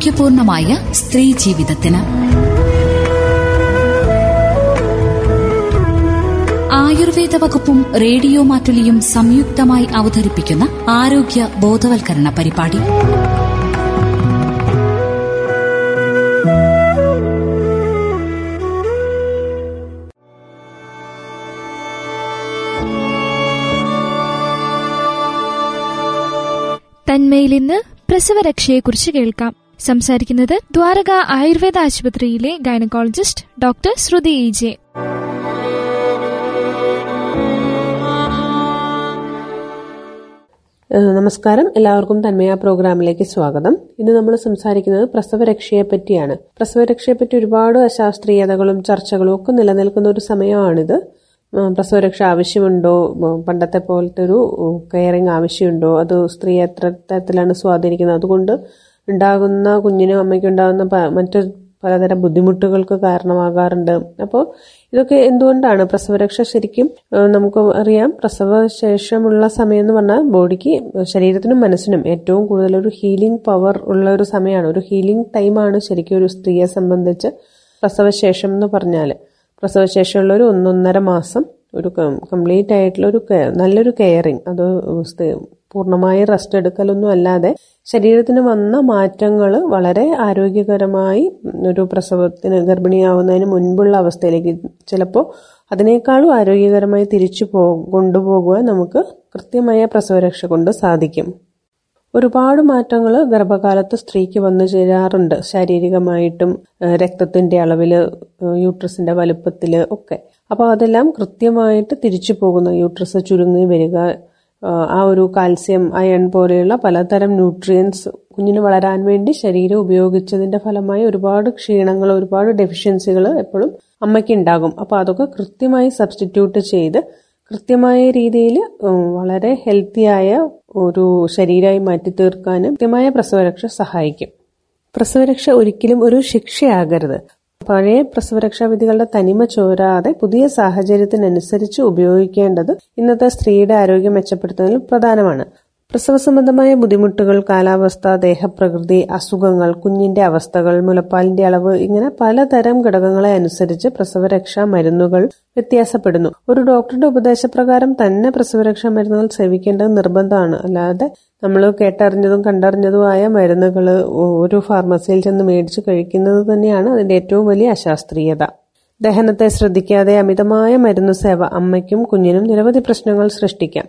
ആരോഗ്യപൂർണമായ സ്ത്രീ ജീവിതത്തിന്. ആയുർവേദ വകുപ്പും റേഡിയോ മാറ്റുലിയും സംയുക്തമായി അവതരിപ്പിക്കുന്ന ആരോഗ്യ ബോധവൽക്കരണ പരിപാടി. തന്മയിൽ ഇന്ന് പ്രസവരക്ഷയെക്കുറിച്ച് കേൾക്കാം. സംസാരിക്കുന്നത് ദ്വാരക ആയുർവേദ ആശുപത്രിയിലെ gynaecologist doctor Shruti E J. നമസ്കാരം. എല്ലാവർക്കും തന്മയ പ്രോഗ്രാമിലേക്ക് സ്വാഗതം. ഇന്ന് നമ്മൾ സംസാരിക്കുന്നത് പ്രസവരക്ഷയെ പറ്റിയാണ്. പ്രസവരക്ഷയെ പറ്റി ഒരുപാട് അശാസ്ത്രീയതകളും ചർച്ചകളും ഒക്കെ നിലനിൽക്കുന്ന ഒരു സമയമാണിത്. പ്രസവരക്ഷ ആവശ്യമുണ്ടോ? പണ്ടത്തെ പോലത്തെ ഒരു കെയറിങ് ആവശ്യമുണ്ടോ? അത് സ്ത്രീ എത്ര തരത്തിലാണ് സ്വാധീനിക്കുന്നത്? അതുകൊണ്ട് ഉണ്ടാകുന്ന കുഞ്ഞിനും അമ്മയ്ക്കുണ്ടാകുന്ന മറ്റ് പലതരം ബുദ്ധിമുട്ടുകൾക്ക് കാരണമാകാറുണ്ട്. അപ്പോൾ ഇതൊക്കെ എന്തുകൊണ്ടാണ് പ്രസവരക്ഷ ശരിക്കും നമുക്ക് അറിയാം. പ്രസവ ശേഷമുള്ള സമയം എന്ന് പറഞ്ഞാൽ ബോഡിക്ക് ശരീരത്തിനും മനസ്സിനും ഏറ്റവും കൂടുതൽ ഒരു ഹീലിംഗ് പവർ ഉള്ള ഒരു സമയമാണ് ഒരു ഹീലിംഗ് ടൈമാണ് ശരിക്കും ഒരു സ്ത്രീയെ സംബന്ധിച്ച് പ്രസവശേഷം എന്ന് പറഞ്ഞാൽ പ്രസവശേഷമുള്ള ഒരു ഒന്നൊന്നര മാസം ഒരു കംപ്ലീറ്റ് ആയിട്ടുള്ള ഒരു നല്ലൊരു കെയറിങ്. അത് പൂർണമായി റെസ്റ്റ് എടുക്കലൊന്നും അല്ലാതെ ശരീരത്തിന് വന്ന മാറ്റങ്ങൾ വളരെ ആരോഗ്യകരമായി ഒരു പ്രസവത്തിന് ഗർഭിണിയാവുന്നതിന് മുൻപുള്ള അവസ്ഥയിലേക്ക് ചിലപ്പോൾ അതിനേക്കാളും ആരോഗ്യകരമായി തിരിച്ചു പോ കൊണ്ടുപോകുവാൻ നമുക്ക് കൃത്യമായ പ്രസവരക്ഷ കൊണ്ട് സാധിക്കും. ഒരുപാട് മാറ്റങ്ങൾ ഗർഭകാലത്ത് സ്ത്രീക്ക് വന്നു ചേരാറുണ്ട്. ശാരീരികമായിട്ടും രക്തത്തിന്റെ അളവിൽ യൂട്രസിന്റെ വലുപ്പത്തിൽ ഒക്കെ. അപ്പോൾ അതെല്ലാം കൃത്യമായിട്ട് തിരിച്ചു പോകുന്ന. യൂട്രസ് ചുരുങ്ങി വരിക ആ ഒരു കാൽസ്യം അയൺ പോലെയുള്ള പലതരം ന്യൂട്രിയൻസ് കുഞ്ഞിന് വളരാൻ വേണ്ടി ശരീരം ഉപയോഗിച്ചതിന്റെ ഫലമായി ഒരുപാട് ക്ഷീണങ്ങൾ ഒരുപാട് ഡെഫിഷ്യൻസികൾ എപ്പോഴും അമ്മയ്ക്ക് ഉണ്ടാകും അപ്പോൾ അതൊക്കെ കൃത്യമായി സബ്സ്റ്റിറ്റ്യൂട്ട് ചെയ്ത് കൃത്യമായ രീതിയിൽ വളരെ ഹെൽത്തിയായ ഒരു ശരീരമായി മാറ്റി തീർക്കാനും കൃത്യമായ പ്രസവരക്ഷ സഹായിക്കും. പ്രസവരക്ഷ ഒരിക്കലും ഒരു ശിക്ഷയാകരുത്. പഴയ പ്രസവരക്ഷാ വിധികളുടെ തനിമ ചോരാതെ പുതിയ സാഹചര്യത്തിനനുസരിച്ച് ഉപയോഗിക്കേണ്ടത് ഇന്നത്തെ സ്ത്രീയുടെ ആരോഗ്യം മെച്ചപ്പെടുത്തുന്നതിൽ പ്രധാനമാണ്. പ്രസവ സംബന്ധമായ ബുദ്ധിമുട്ടുകൾ കാലാവസ്ഥ ദേഹപ്രകൃതി അസുഖങ്ങൾ കുഞ്ഞിന്റെ അവസ്ഥകൾ മുലപ്പാലിന്റെ അളവ് ഇങ്ങനെ പലതരം ഘടകങ്ങളെ അനുസരിച്ച് പ്രസവരക്ഷാ മരുന്നുകൾ വ്യത്യാസപ്പെടുന്നു. ഒരു ഡോക്ടറുടെ ഉപദേശപ്രകാരം തന്നെ പ്രസവരക്ഷാ മരുന്നുകൾ സേവിക്കേണ്ടത് നിർബന്ധമാണ്. അല്ലാതെ നമ്മൾ കേട്ടറിഞ്ഞതും കണ്ടറിഞ്ഞതുമായ മരുന്നുകൾ ഒരു ഫാർമസിയിൽ ചെന്ന് മേടിച്ച് കഴിക്കുന്നത് തന്നെയാണ് അതിന്റെ ഏറ്റവും വലിയ അശാസ്ത്രീയത. ദഹനത്തെ ശ്രദ്ധിക്കാതെ അമിതമായ മരുന്ന് സേവ അമ്മയ്ക്കും കുഞ്ഞിനും നിരവധി പ്രശ്നങ്ങൾ സൃഷ്ടിക്കാം.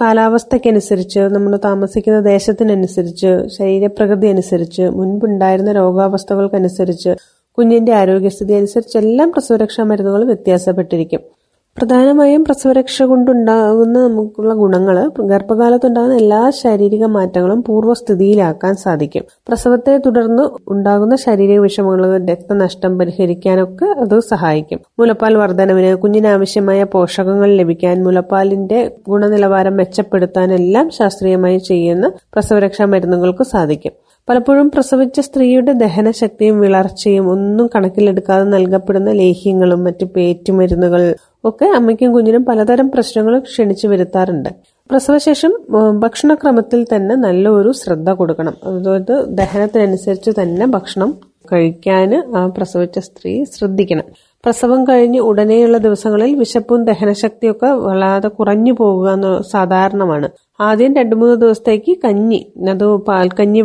കാലാവസ്ഥയ്ക്കനുസരിച്ച് നമ്മൾ താമസിക്കുന്ന ദേശത്തിനനുസരിച്ച് ശരീരപ്രകൃതി അനുസരിച്ച് മുൻപുണ്ടായിരുന്ന രോഗാവസ്ഥകൾക്കനുസരിച്ച് കുഞ്ഞിന്റെ ആരോഗ്യസ്ഥിതി അനുസരിച്ച് എല്ലാം പ്രസവരക്ഷാ മരുന്നുകൾ വ്യത്യാസപ്പെട്ടിരിക്കും. പ്രധാനമായും പ്രസവരക്ഷ കൊണ്ടുണ്ടാകുന്ന നമുക്കുള്ള ഗുണങ്ങൾ ഗർഭകാലത്തുണ്ടാകുന്ന എല്ലാ ശാരീരിക മാറ്റങ്ങളും പൂർവസ്ഥിതിയിലാക്കാൻ സാധിക്കും. പ്രസവത്തെ തുടർന്ന് ഉണ്ടാകുന്ന ശാരീരിക വിഷമങ്ങൾ രക്തനഷ്ടം പരിഹരിക്കാനൊക്കെ അത് സഹായിക്കും. മുലപ്പാൽ വർധനവിന് കുഞ്ഞിനാവശ്യമായ പോഷകങ്ങൾ ലഭിക്കാൻ മുലപ്പാലിന്റെ ഗുണനിലവാരം മെച്ചപ്പെടുത്താനെല്ലാം ശാസ്ത്രീയമായി ചെയ്യുന്ന പ്രസവരക്ഷാ മരുന്നുകൾക്ക് സാധിക്കും. പലപ്പോഴും പ്രസവിച്ച സ്ത്രീയുടെ ദഹനശക്തിയും വിളർച്ചയും ഒന്നും കണക്കിലെടുക്കാതെ നൽകപ്പെടുന്ന ലേഹ്യങ്ങളും മറ്റ് പേറ്റുമരുന്നുകൾ ഒക്കെ അമ്മയ്ക്കും കുഞ്ഞിനും പലതരം പ്രശ്നങ്ങൾ ക്ഷണിച്ചു വരുത്താറുണ്ട്. പ്രസവശേഷം ഭക്ഷണക്രമത്തിൽ തന്നെ നല്ല ഒരു ശ്രദ്ധ കൊടുക്കണം. അതായത് ദഹനത്തിനനുസരിച്ച് തന്നെ ഭക്ഷണം കഴിക്കാൻ ആ പ്രസവിച്ച സ്ത്രീ ശ്രദ്ധിക്കണം. പ്രസവം കഴിഞ്ഞ് ഉടനെയുള്ള ദിവസങ്ങളിൽ വിശപ്പും ദഹനശക്തിയൊക്കെ വല്ലാതെ കുറഞ്ഞു പോകുക എന്ന് സാധാരണമാണ്. ആദ്യം രണ്ടു മൂന്ന് ദിവസത്തേക്ക് കഞ്ഞി അത് പാൽക്കഞ്ഞി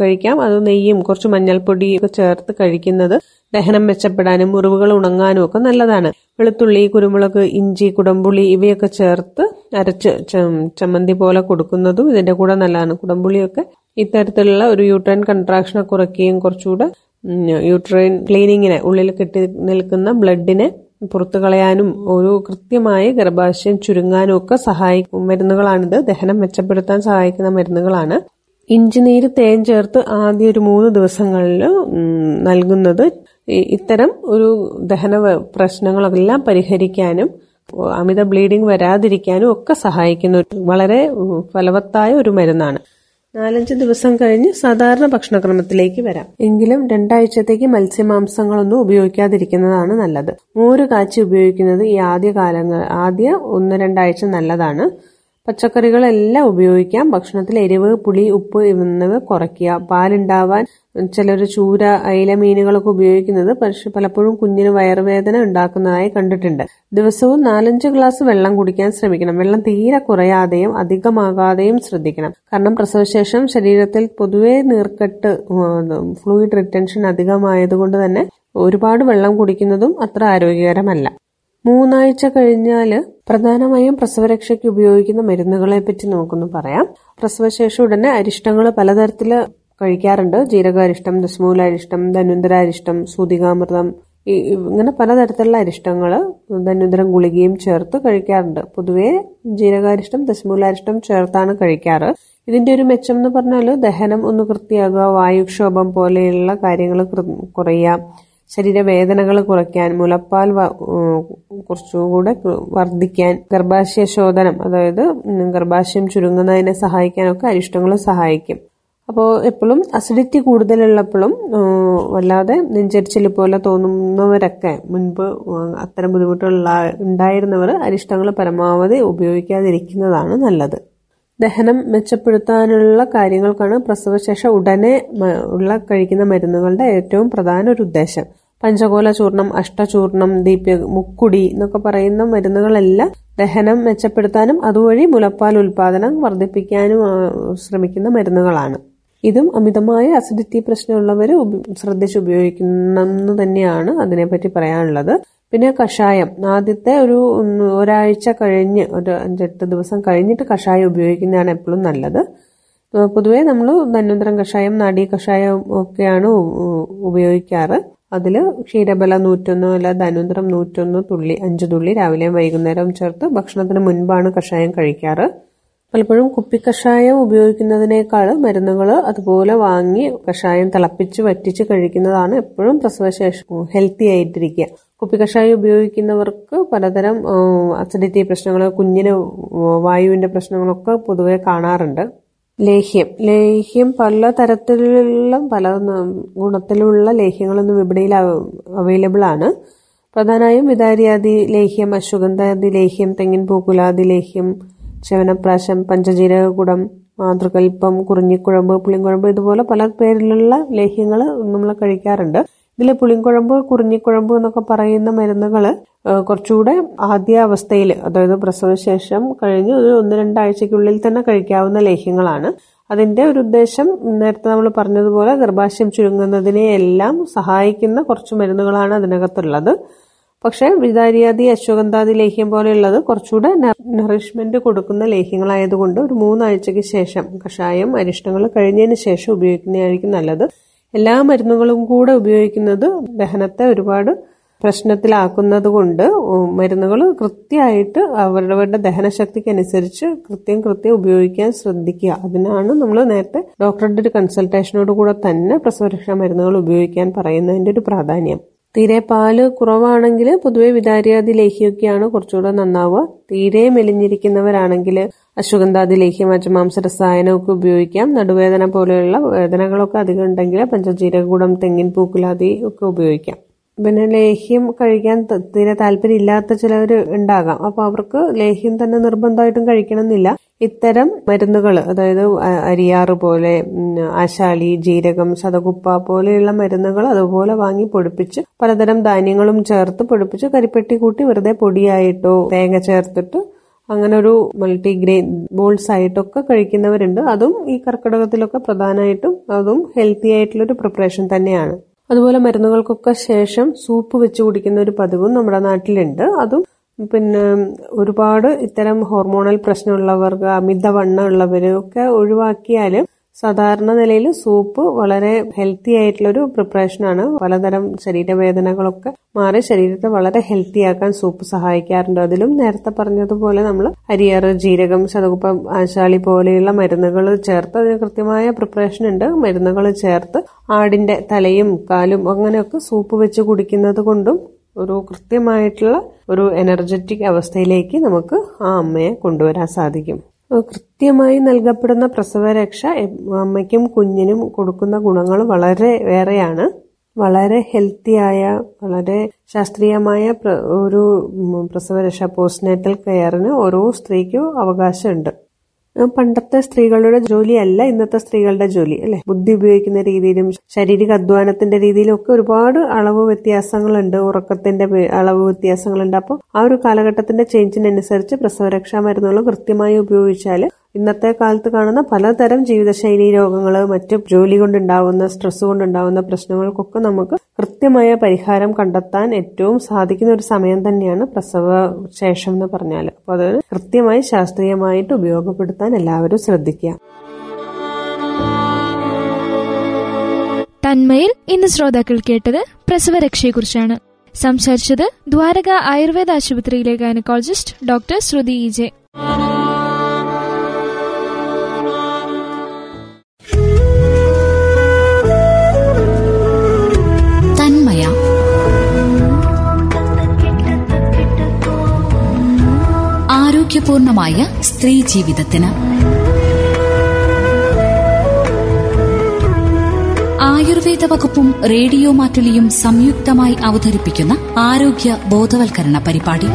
കഴിക്കാം. അത് നെയ്യും കുറച്ച് മഞ്ഞൾപ്പൊടിയും ഒക്കെ ചേർത്ത് കഴിക്കുന്നത് ദഹനം മെച്ചപ്പെടാനും മുറിവുകൾ ഉണങ്ങാനും ഒക്കെ നല്ലതാണ്. വെളുത്തുള്ളി കുരുമുളക് ഇഞ്ചി കുടംപുളി ഇവയൊക്കെ ചേർത്ത് അരച്ച് ചമ്മന്തി പോലെ കൊടുക്കുന്നതും ഇതിന്റെ കൂടെ നല്ലതാണ്. കുടംപുളിയൊക്കെ ഇത്തരത്തിലുള്ള ഒരു യൂട്രൈൻ കൺട്രാക്ഷനെ കുറയ്ക്കുകയും കുറച്ചുകൂടെ യൂട്രൈൻ ക്ലീനിങ്ങിന് ഉള്ളിൽ കെട്ടി നിൽക്കുന്ന ബ്ലഡിനെ പുറത്തു കളയാനും ഒരു കൃത്യമായ ഗർഭാശയം ചുരുങ്ങാനും ഒക്കെ സഹായിക്കും മരുന്നുകളാണിത്. ദഹനം മെച്ചപ്പെടുത്താൻ സഹായിക്കുന്ന മരുന്നുകളാണ്. ഇഞ്ചിനീര് തേൻ ചേർത്ത് ആദ്യ ഒരു മൂന്ന് ദിവസങ്ങളിൽ നൽകുന്നത്. ഇത്തരം ഒരു ദഹന പ്രശ്നങ്ങളെല്ലാം പരിഹരിക്കാനും അമിത ബ്ലീഡിംഗ് വരാതിരിക്കാനും ഒക്കെ സഹായിക്കുന്ന വളരെ ഫലവത്തായ ഒരു മരുന്നാണ്. നാലഞ്ച് ദിവസം കഴിഞ്ഞ് സാധാരണ ഭക്ഷണക്രമത്തിലേക്ക് വരാം. എങ്കിലും രണ്ടാഴ്ചത്തേക്ക് മത്സ്യമാംസങ്ങളൊന്നും ഉപയോഗിക്കാതിരിക്കുന്നതാണ് നല്ലത്. മോര് കാച്ചി ഉപയോഗിക്കുന്നത് ഈ ആദ്യ കാലങ്ങൾ ആദ്യ ഒന്ന് രണ്ടാഴ്ച നല്ലതാണ്. പച്ചക്കറികളെല്ലാം ഉപയോഗിക്കാം. ഭക്ഷണത്തിൽ എരിവ് പുളി ഉപ്പ് എന്നിവ കുറയ്ക്കുക. പാലുണ്ടാവാൻ ചിലർ ചൂര അയില മീനുകളൊക്കെ ഉപയോഗിക്കുന്നത് പലപ്പോഴും കുഞ്ഞിന് വയറുവേദന ഉണ്ടാക്കുന്നതായി കണ്ടിട്ടുണ്ട്. ദിവസവും നാലഞ്ച് ഗ്ലാസ് വെള്ളം കുടിക്കാൻ ശ്രമിക്കണം. വെള്ളം തീരെ കുറയാതെയും അധികമാകാതെയും ശ്രദ്ധിക്കണം. കാരണം പ്രസവശേഷം ശരീരത്തിൽ പൊതുവെ നീർക്കെട്ട് ഫ്ലൂയിഡ് റിട്ടൻഷൻ അധികമായതുകൊണ്ട് തന്നെ ഒരുപാട് വെള്ളം കുടിക്കുന്നതും അത്ര ആരോഗ്യകരമല്ല. മൂന്നാഴ്ച കഴിഞ്ഞാൽ പ്രധാനമായും പ്രസവരക്ഷയ്ക്ക് ഉപയോഗിക്കുന്ന മരുന്നുകളെ പറ്റി നമുക്കൊന്ന് പറയാം. പ്രസവശേഷം ഉടനെ അരിഷ്ടങ്ങൾ പലതരത്തിൽ കഴിക്കാറുണ്ട്. ജീരകാരിഷ്ടം ദശമൂലാരിഷ്ടം ധന്വന്തരാരിഷ്ടം സൂതികാമൃതം ഇങ്ങനെ പലതരത്തിലുള്ള അരിഷ്ടങ്ങൾ ധന്വന്തരം ഗുളികയും ചേർത്ത് കഴിക്കാറുണ്ട്. പൊതുവെ ജീരകാരിഷ്ടം ദശമൂലാരിഷ്ടം ചേർത്താണ് കഴിക്കാറ്. ഇതിന്റെ ഒരു മെച്ചം എന്ന് പറഞ്ഞാൽ ദഹനം ഒന്ന് വൃത്തിയാകുക വായുക്ഷോഭം പോലെയുള്ള കാര്യങ്ങൾ കുറയുക ശരീരവേദനകൾ കുറയ്ക്കാൻ മുലപ്പാൽ കുറച്ചുകൂടെ വർദ്ധിക്കാൻ ഗർഭാശയ ശോധനം അതായത് ഗർഭാശയം ചുരുങ്ങുന്നതിനെ സഹായിക്കാനൊക്കെ അരിഷ്ടങ്ങൾ സഹായിക്കും. അപ്പോൾ എപ്പോഴും അസിഡിറ്റി കൂടുതലുള്ളപ്പോഴും വല്ലാതെ നെഞ്ചരിച്ചിൽ പോലെ തോന്നുന്നവരൊക്കെ മുൻപ് അത്തരം ബുദ്ധിമുട്ടുകൾ ഉണ്ടായിരുന്നവർ അരിഷ്ടങ്ങൾ പരമാവധി ഉപയോഗിക്കാതിരിക്കുന്നതാണ് നല്ലത്. ദഹനം മെച്ചപ്പെടുത്താനുള്ള കാര്യങ്ങൾക്കാണ് പ്രസവശേഷം ഉടനെ ഉള്ള കഴിക്കുന്ന മരുന്നുകളുടെ ഏറ്റവും പ്രധാന ഒരു ഉദ്ദേശം. പഞ്ചകോല ചൂർണം അഷ്ടചൂർണം ദീപ്യ മുക്കുടി എന്നൊക്കെ പറയുന്ന മരുന്നുകളെല്ലാം ദഹനം മെച്ചപ്പെടുത്താനും അതുവഴി മുലപ്പാൽ ഉൽപാദനം വർദ്ധിപ്പിക്കാനും ശ്രമിക്കുന്ന മരുന്നുകളാണ്. ഇതും അമിതമായ അസിഡിറ്റി പ്രശ്നമുള്ളവർ ശ്രദ്ധിച്ച് ഉപയോഗിക്കണം തന്നെയാണ് അതിനെപ്പറ്റി പറയാനുള്ളത്. പിന്നെ കഷായം. ആദ്യത്തെ ഒരു ഒരാഴ്ച കഴിഞ്ഞ് ഒരു അഞ്ചെട്ട് ദിവസം കഴിഞ്ഞിട്ട് കഷായം ഉപയോഗിക്കുന്നതാണ് എപ്പോഴും നല്ലത്. പൊതുവേ നമ്മൾ ധന്വന്തരം കഷായം നാടി കഷായം ഒക്കെയാണ് ഉപയോഗിക്കാറ്. അതിൽ ക്ഷീരബല നൂറ്റൊന്ന് അല്ല ധനുന്ദ്രം നൂറ്റൊന്ന് തുള്ളി അഞ്ച് തുള്ളി രാവിലെയും വൈകുന്നേരവും ചേർത്ത് ഭക്ഷണത്തിന് മുൻപാണ് കഷായം കഴിക്കാറ്. പലപ്പോഴും കുപ്പിക്കഷായം ഉപയോഗിക്കുന്നതിനേക്കാൾ മരുന്നുകൾ അതുപോലെ വാങ്ങി കഷായം തിളപ്പിച്ച് വറ്റിച്ച് കഴിക്കുന്നതാണ് എപ്പോഴും പ്രസവശേഷം ഹെൽത്തി ആയിട്ടിരിക്കുക. കുപ്പിക്കഷായം ഉപയോഗിക്കുന്നവർക്ക് പലതരം അസിഡിറ്റി പ്രശ്നങ്ങൾ കുഞ്ഞിന് വായുവിന്റെ പ്രശ്നങ്ങളൊക്കെ പൊതുവെ കാണാറുണ്ട്. ലേഹ്യം. ലേഹ്യം പല തരത്തിലുള്ള പല ഗുണത്തിലുള്ള ലേഹ്യങ്ങളൊന്നും വിപണിയിൽ അവൈലബിൾ ആണ്. പ്രധാനമായും വിതാരിയാദി ലേഹ്യം അശ്വഗന്ധാദി ലേഹ്യം തെങ്ങിൻ പൂക്കുലാദി ലേഹ്യം ശവനപ്രാശം പഞ്ചജീരകകുടം മാതൃകൽപ്പം കുറിഞ്ഞിക്കുഴമ്പ് പുളിങ്കുഴമ്പ് ഇതുപോലെ പല പേരിലുള്ള ലേഹ്യങ്ങൾ നമ്മൾ കഴിക്കാറുണ്ട്. ഇതിൽ പുളിങ്കുഴമ്പ് കുറിഞ്ഞിക്കുഴമ്പ് എന്നൊക്കെ പറയുന്ന മരുന്നുകൾ കുറച്ചുകൂടെ ആദ്യ അവസ്ഥയിൽ അതായത് പ്രസവശേഷം കഴിഞ്ഞ് ഒരു ഒന്ന് രണ്ടാഴ്ചയ്ക്കുള്ളിൽ തന്നെ കഴിക്കാവുന്ന ലേഹ്യങ്ങളാണ്. അതിന്റെ ഒരു ഉദ്ദേശം നേരത്തെ നമ്മൾ പറഞ്ഞതുപോലെ ഗർഭാശയം ചുരുങ്ങുന്നതിനെ എല്ലാം സഹായിക്കുന്ന കുറച്ച് മരുന്നുകളാണ് അതിനകത്തുള്ളത്. പക്ഷെ വിതാരിയാദി അശ്വഗന്ധാദി ലേഹ്യം പോലെയുള്ളത് കുറച്ചുകൂടെ നറിഷ്മെന്റ് കൊടുക്കുന്ന ലേഹ്യങ്ങളായതുകൊണ്ട് ഒരു മൂന്നാഴ്ചയ്ക്ക് ശേഷം കഷായം അരിഷ്ടങ്ങൾ കഴിഞ്ഞതിന് ശേഷം ഉപയോഗിക്കുന്നതായിരിക്കും നല്ലത്. എല്ലാ മരുന്നുകളും കൂടെ ഉപയോഗിക്കുന്നത് ദഹനത്തെ ഒരുപാട് പ്രശ്നത്തിലാക്കുന്നത് കൊണ്ട് മരുന്നുകൾ കൃത്യമായിട്ട് അവരവരുടെ ദഹനശക്തിക്ക് അനുസരിച്ച് കൃത്യം കൃത്യം ഉപയോഗിക്കാൻ ശ്രദ്ധിക്കുക. അതിനാണ് നമ്മൾ നേരത്തെ ഡോക്ടറുടെ ഒരു കൺസൾട്ടേഷനോട് കൂടെ തന്നെ പ്രസവരക്ഷാ മരുന്നുകൾ ഉപയോഗിക്കാൻ പറയുന്നതിന്റെ ഒരു പ്രാധാന്യം. തീരെ പാൽ കുറവാണെങ്കിൽ പൊതുവെ വിതാരിയാദി ലേഹ്യമൊക്കെയാണ് കുറച്ചുകൂടെ നന്നാവുക. തീരെ മെലിഞ്ഞിരിക്കുന്നവരാണെങ്കിൽ അശ്വഗന്ധാദി ലേഹ്യം അജമാംസ രസായനമൊക്കെ ഉപയോഗിക്കാം. നടുവേദന പോലെയുള്ള വേദനകളൊക്കെ അധികം ഉണ്ടെങ്കിൽ പഞ്ചജീരകൂടം തെങ്ങിൻ പൂക്കുലാദി ഒക്കെ ഉപയോഗിക്കാം. പിന്നെ ലേഹ്യം കഴിക്കാൻ തീരെ താല്പര്യം ഇല്ലാത്ത ചിലർ ഉണ്ടാകാം. അപ്പൊ അവർക്ക് ലേഹ്യം തന്നെ നിർബന്ധമായിട്ടും കഴിക്കണമെന്നില്ല. ഇത്തരം മരുന്നുകൾ അതായത് അരിയാറ് പോലെ ആശാളി ജീരകം ശതകുപ്പ പോലെയുള്ള മരുന്നുകൾ അതുപോലെ വാങ്ങി പൊടിപ്പിച്ച് പലതരം ധാന്യങ്ങളും ചേർത്ത് പൊടിപ്പിച്ച് കരിപ്പെട്ടി കൂട്ടി വെറുതെ പൊടിയായിട്ടോ തേങ്ങ ചേർത്തിട്ട് അങ്ങനെ ഒരു മൾട്ടിഗ്രെയിൻ ബോൾസ് ആയിട്ടൊക്കെ കഴിക്കുന്നവരുണ്ട്. അതും ഈ കർക്കിടകത്തിലൊക്കെ പ്രധാനമായിട്ടും അതും ഹെൽത്തി ആയിട്ടുള്ളൊരു പ്രിപ്പറേഷൻ തന്നെയാണ്. അതുപോലെ മരുന്നുകൾക്കൊക്കെ ശേഷം സൂപ്പ് വെച്ച് കുടിക്കുന്ന ഒരു പതിവും നമ്മുടെ നാട്ടിലുണ്ട്. അതും പിന്നെ ഒരുപാട് ഇത്തരം ഹോർമോണൽ പ്രശ്നമുള്ളവർക്ക് അമിതവണ്ണമുള്ളവരൊക്കെ ഒഴിവാക്കിയാലും സാധാരണ നിലയിൽ സൂപ്പ് വളരെ ഹെൽത്തി ആയിട്ടുള്ളൊരു പ്രിപ്പറേഷനാണ് പലതരം ശരീരവേദനകളൊക്കെ മാറി ശരീരത്തെ വളരെ ഹെൽത്തി ആക്കാൻ സൂപ്പ് സഹായിക്കാറുണ്ട്. അതിലും നേരത്തെ പറഞ്ഞതുപോലെ നമ്മൾ അരിയാറ് ജീരകം ശതകുപ്പം ആശാളി പോലെയുള്ള മരുന്നുകൾ ചേർത്ത് അതിന് കൃത്യമായ പ്രിപ്പറേഷൻ ഉണ്ട്. മരുന്നുകൾ ചേർത്ത് ആടിന്റെ തലയും കാലും അങ്ങനെയൊക്കെ സൂപ്പ് വെച്ച് കുടിക്കുന്നത് കൊണ്ടും ഒരു കൃത്യമായിട്ടുള്ള ഒരു എനർജറ്റിക് അവസ്ഥയിലേക്ക് നമുക്ക് ആ അമ്മയെ കൊണ്ടുവരാൻ സാധിക്കും. കൃത്യമായി നൽകപ്പെടുന്ന പ്രസവരക്ഷ അമ്മയ്ക്കും കുഞ്ഞിനും കൊടുക്കുന്ന ഗുണങ്ങൾ വളരെ വേറെയാണ്. വളരെ ഹെൽത്തിയായ വളരെ ശാസ്ത്രീയമായ ഒരു പ്രസവരക്ഷ പോസ്റ്റ്നേറ്റൽ കെയറിന് ഓരോ സ്ത്രീക്കും അവകാശമുണ്ട്. പണ്ടത്തെ സ്ത്രീകളുടെ ജോലിയല്ല ഇന്നത്തെ സ്ത്രീകളുടെ ജോലി അല്ലെ? ബുദ്ധി ഉപയോഗിക്കുന്ന രീതിയിലും ശാരീരിക അധ്വാനത്തിന്റെ രീതിയിലും ഒക്കെ ഒരുപാട് അളവ് വ്യത്യാസങ്ങളുണ്ട് ഉറക്കത്തിന്റെ അളവ് വ്യത്യാസങ്ങളുണ്ട്. അപ്പോൾ ആ ഒരു കാലഘട്ടത്തിന്റെ ചേഞ്ചിനനുസരിച്ച് പ്രസവരക്ഷാ മരുന്നുകൾ കൃത്യമായി ഉപയോഗിച്ചാൽ ഇന്നത്തെ കാലത്ത് കാണുന്ന പലതരം ജീവിതശൈലി രോഗങ്ങൾ മറ്റ് ജോലി കൊണ്ടുണ്ടാവുന്ന സ്ട്രെസ് കൊണ്ടുണ്ടാവുന്ന പ്രശ്നങ്ങൾക്കൊക്കെ നമുക്ക് കൃത്യമായ പരിഹാരം കണ്ടെത്താൻ ഏറ്റവും സാധിക്കുന്ന ഒരു സമയം തന്നെയാണ് പ്രസവ ശേഷം എന്ന് പറഞ്ഞാൽ അപ്പോൾ അത് കൃത്യമായി ശാസ്ത്രീയമായിട്ട് ഉപയോഗപ്പെടുത്താൻ എല്ലാവരും ശ്രദ്ധിക്കുക. തന്മയിൽ ഇന്ന് ശ്രോതാക്കൾ കേട്ടത് പ്രസവരക്ഷയെക്കുറിച്ചാണ്. സംസാരിച്ചത് ദ്വാരക ആയുർവേദ ആശുപത്രിയിലെ ഗൈനക്കോളജിസ്റ്റ് ഡോക്ടർ ശ്രുതി ഇ ആരോഗ്യപൂർണമായ സ്ത്രീ ജീവിതത്തിന്. ആയുർവേദ വകുപ്പും റേഡിയോ മാറ്റുലിയും സംയുക്തമായി അവതരിപ്പിക്കുന്ന ആരോഗ്യ ബോധവൽക്കരണ പരിപാടി.